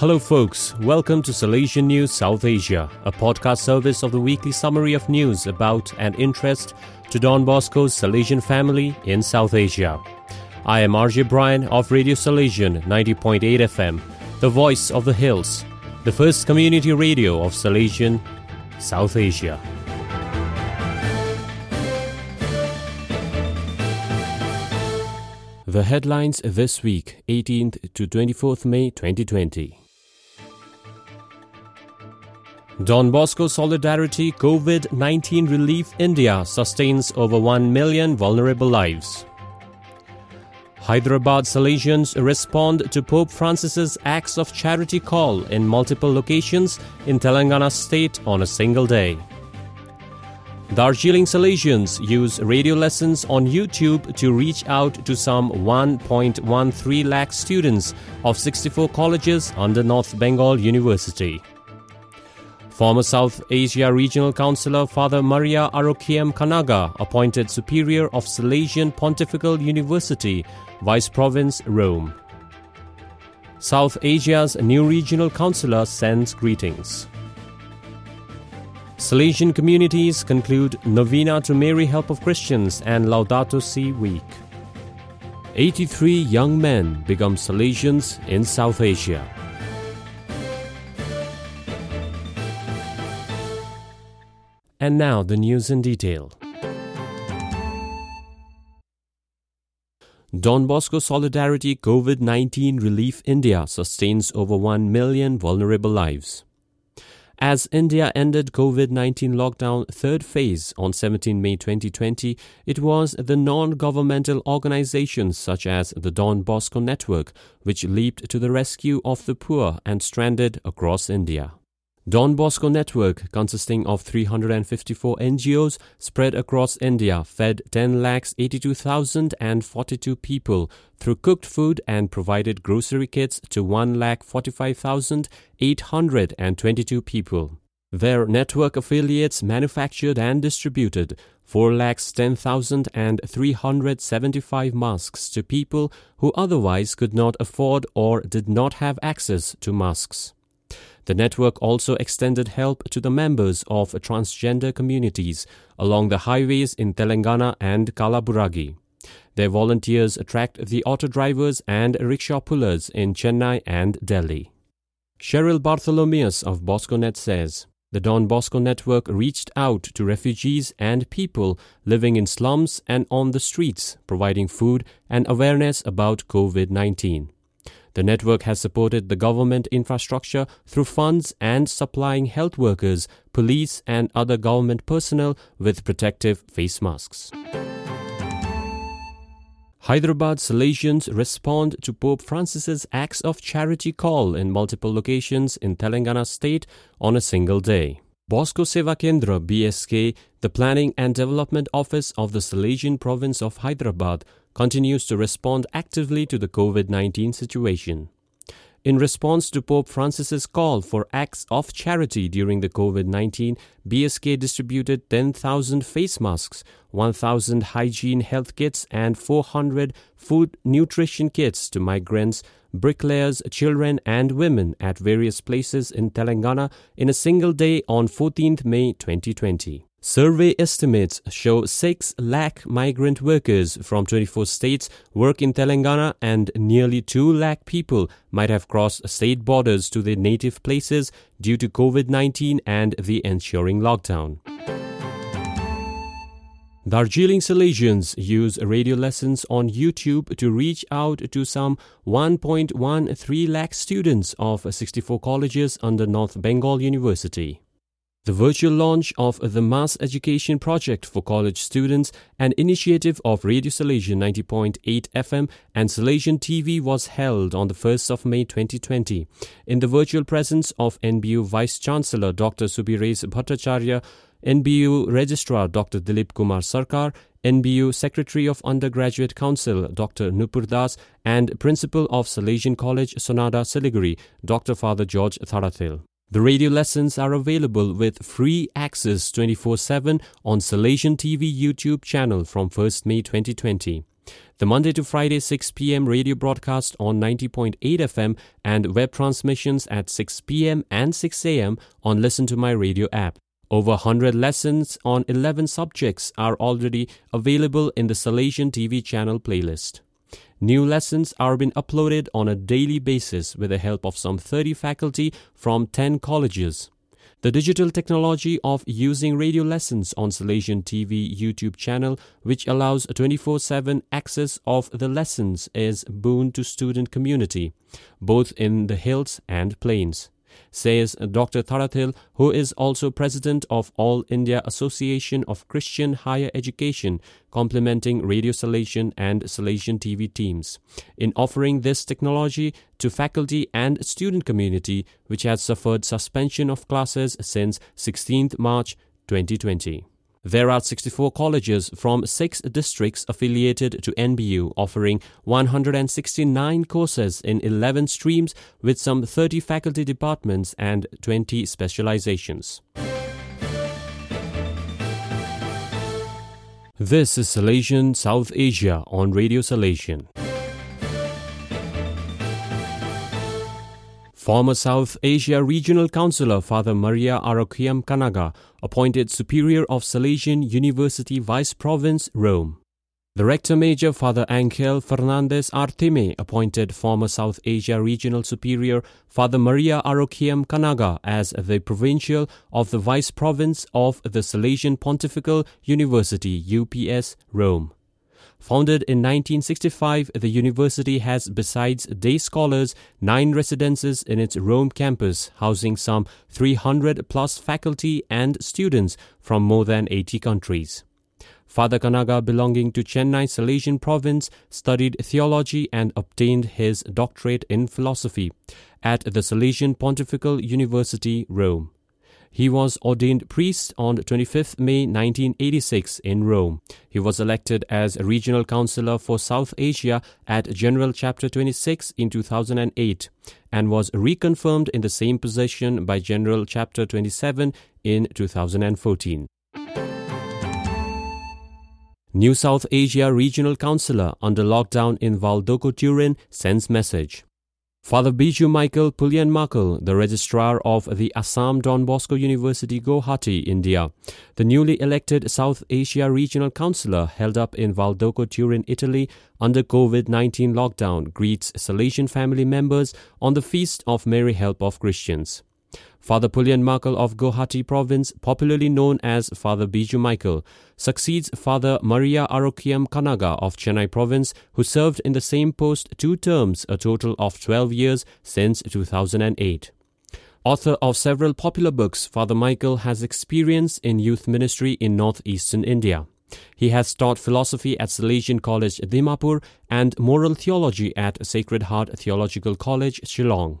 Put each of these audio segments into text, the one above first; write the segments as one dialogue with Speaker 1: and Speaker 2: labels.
Speaker 1: Hello, folks. Welcome to Salesian News South Asia, a podcast service of the weekly summary of news about and interest to Don Bosco's Salesian family in South Asia. I am RJ Bryan of Radio Salesian 90.8 FM, the voice of the hills, the first community radio of Salesian, South Asia. The headlines this week, 18th to 24th May 2020. Don Bosco Solidarity COVID 19 Relief India sustains over 1 million vulnerable lives. Hyderabad Salesians respond to Pope Francis's acts of charity call in multiple locations in Telangana state on a single day. Darjeeling Salesians use radio lessons on YouTube to reach out to some 1.13 lakh students of 64 colleges under North Bengal University. Former South Asia Regional Councillor Father Maria Arokiam Kanaga appointed Superior of Salesian Pontifical University, Vice Province, Rome. South Asia's new regional councillor sends greetings. Salesian communities conclude Novena to Mary Help of Christians and Laudato Si Week. 83 young men become Salesians in South Asia. And now the news in detail. Don Bosco Solidarity COVID 19 Relief India sustains over 1 million vulnerable lives. As India ended COVID 19 lockdown third phase on 17 May 2020, it was the non governmental organizations such as the Don Bosco Network which leaped to the rescue of the poor and stranded across India. Don Bosco Network, consisting of 354 NGOs spread across India, fed 10,82,042 people through cooked food and provided grocery kits to 1,45,822 people. Their network affiliates manufactured and distributed 4,10,375 masks to people who otherwise could not afford or did not have access to masks. The network also extended help to the members of transgender communities along the highways in Telangana and Kalaburagi. Their volunteers attract the auto drivers and rickshaw pullers in Chennai and Delhi. Cheryl Bartholomeus of BoscoNet says, the Don Bosco Network reached out to refugees and people living in slums and on the streets, providing food and awareness about COVID 19. The network has supported the government infrastructure through funds and supplying health workers, police, and other government personnel with protective face masks. Hyderabad Salesians respond to Pope Francis's acts of charity call in multiple locations in Telangana state on a single day. Bosco Seva Kendra BSK, the Planning and Development Office of the Salesian province of Hyderabad, continues to respond actively to the COVID 19 situation. In response to Pope Francis's call for acts of charity during the COVID 19, BSK distributed 10,000 face masks, 1,000 hygiene health kits, and 400 food nutrition kits to migrants, bricklayers, children, and women at various places in Telangana in a single day on 14th May 2020. Survey estimates show 6 lakh migrant workers from 24 states work in Telangana and nearly 2 lakh people might have crossed state borders to their native places due to COVID-19 and the ensuing lockdown. Darjeeling Salesians use radio lessons on YouTube to reach out to some 1.13 lakh students of 64 colleges under North Bengal University. The virtual launch of the Mass Education Project for College Students, an initiative of Radio Salesian 90.8 FM and Salesian TV was held on the 1st of May 2020 in the virtual presence of NBU Vice Chancellor Dr. Subiresh Bhattacharya, NBU Registrar Dr. Dilip Kumar Sarkar, NBU Secretary of Undergraduate Council Dr. Nupur Das, and Principal of Salesian College Sonada Siliguri Dr. Father George Thadathil. The radio lessons are available with free access 24 7 on Salesian TV YouTube channel from 1st May 2020. The Monday to Friday 6 p.m. radio broadcast on 90.8 FM and web transmissions at 6 p.m. and 6 a.m. on Listen to My Radio app. Over 100 lessons on 11 subjects are already available in the Salesian TV channel playlist. New lessons are being uploaded on a daily basis with the help of some 30 faculty from 10 colleges. The digital technology of using radio lessons on Salesian TV YouTube channel, which allows 24-7 access of the lessons, is boon to student community, both in the hills and plains says Dr. Thadathil, who is also president of All India Association of Christian Higher Education, complementing Radio Salesian and Salesian TV teams, in offering this technology to faculty and student community, which has suffered suspension of classes since 16th March 2020. There are 64 colleges from six districts affiliated to NBU offering 169 courses in 11 streams with some 30 faculty departments and 20 specializations. This is Salesian South Asia on Radio Salesian. Former South Asia Regional Councillor Father Maria Arokiam Kanaga, appointed Superior of Salesian University Vice Province, Rome. The Rector Major Father Angel Fernandez Artime appointed former South Asia Regional Superior Father Maria Arokiam Kanaga as the Provincial of the Vice Province of the Salesian Pontifical University, UPS, Rome. Founded in 1965, the university has, besides day scholars, nine residences in its Rome campus, housing some 300 plus faculty and students from more than 80 countries. Father Kanaga, belonging to Chennai Salesian province, studied theology and obtained his doctorate in philosophy at the Salesian Pontifical University, Rome. He was ordained priest on 25th May 1986 in Rome. He was elected as regional councillor for South Asia at General Chapter 26 in 2008 and was reconfirmed in the same position by General Chapter 27 in 2014. New South Asia Regional Councillor under lockdown in Valdocco Turin sends message. Father Biju Michael Pulyanmakul, the registrar of the Assam Don Bosco University Guwahati, India, the newly elected South Asia Regional Councillor held up in Valdocco, Turin, Italy under COVID-19 lockdown, greets Salesian family members on the Feast of Mary Help of Christians. Father Pulyanmakul of Guwahati province, popularly known as Father Biju Michael, succeeds Father Maria Arokiam Kanaga of Chennai province, who served in the same post two terms, a total of 12 years since 2008. Author of several popular books, Father Michael has experience in youth ministry in northeastern India. He has taught philosophy at Salesian College Dimapur and moral theology at Sacred Heart Theological College, Shillong.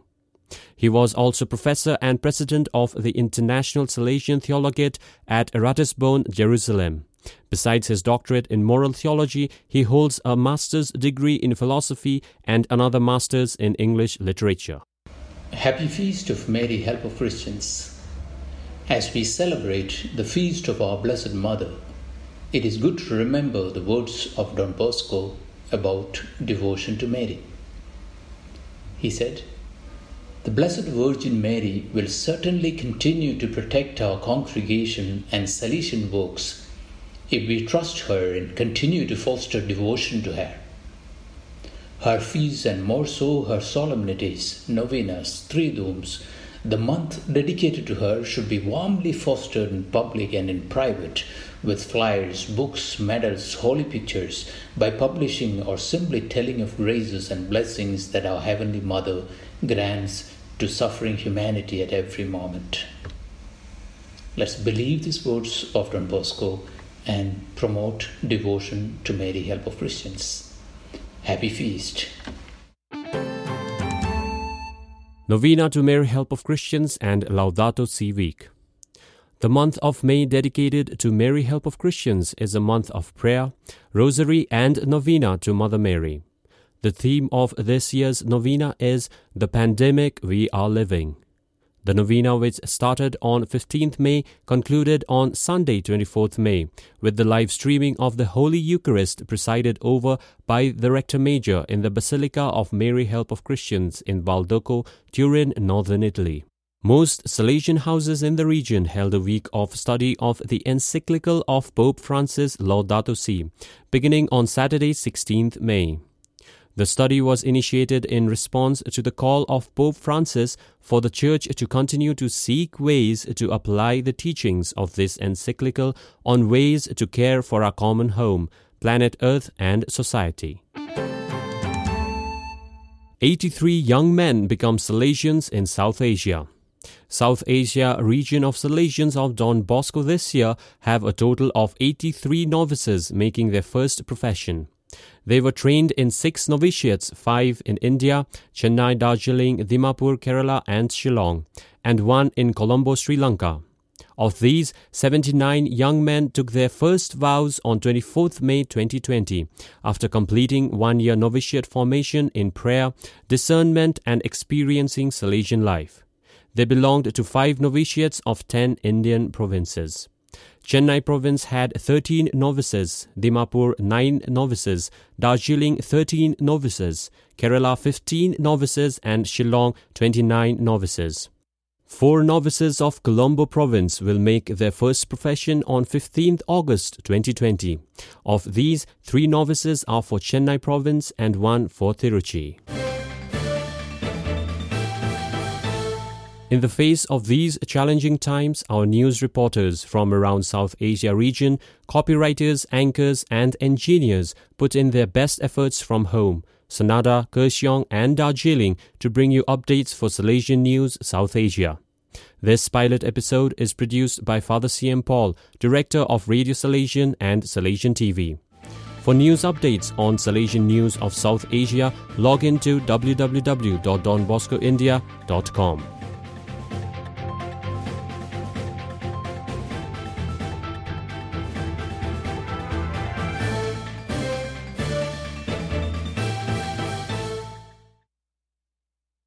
Speaker 1: He was also professor and president of the International Salesian Theologate at Ratisbon, Jerusalem. Besides his doctorate in moral theology, he holds a master's degree in philosophy and another master's in English literature.
Speaker 2: Happy Feast of Mary, Help of Christians. As we celebrate the feast of our Blessed Mother, it is good to remember the words of Don Bosco about devotion to Mary. He said, the Blessed Virgin Mary will certainly continue to protect our congregation and Salesian works if we trust her and continue to foster devotion to her. Her feasts and more so her solemnities, novenas, triduums, the month dedicated to her should be warmly fostered in public and in private with flyers, books, medals, holy pictures by publishing or simply telling of graces and blessings that our Heavenly Mother grants to suffering humanity at every moment. Let's believe these words of Don Bosco and promote devotion to Mary, help of Christians. Happy feast.
Speaker 1: Novena to Mary, help of Christians and Laudato Si Week. The month of May dedicated to Mary, help of Christians is a month of prayer, rosary, and novena to Mother Mary. The theme of this year's novena is The Pandemic We Are Living. The novena, which started on 15th May, concluded on Sunday, 24th May, with the live streaming of the Holy Eucharist presided over by the Rector Major in the Basilica of Mary Help of Christians in Valdocco, Turin, northern Italy. Most Salesian houses in the region held a week of study of the encyclical of Pope Francis Laudato Si, beginning on Saturday, 16th May. The study was initiated in response to the call of Pope Francis for the Church to continue to seek ways to apply the teachings of this encyclical on ways to care for our common home, planet Earth, and society. 83 young men become Salesians in South Asia. South Asia region of Salesians of Don Bosco this year have a total of 83 novices making their first profession. They were trained in six novitiates, five in India, Chennai, Darjeeling, Dimapur, Kerala, and Shillong, and one in Colombo, Sri Lanka. Of these, 79 young men took their first vows on 24th May 2020 after completing one year novitiate formation in prayer, discernment, and experiencing Salesian life. They belonged to five novitiates of 10 Indian provinces. Chennai province had 13 novices, Dimapur 9 novices, Darjeeling 13 novices, Kerala 15 novices, and Shillong 29 novices. Four novices of Colombo province will make their first profession on 15th August 2020. Of these, three novices are for Chennai province and one for Tiruchi. In the face of these challenging times, our news reporters from around South Asia region, copywriters, anchors, and engineers put in their best efforts from home, Sonada, Kurseong, and Darjeeling to bring you updates for Salesian News South Asia. This pilot episode is produced by Father CM Paul, Director of Radio Salesian and Salesian TV. For news updates on Salesian News of South Asia, log in to www.donboscoindia.com.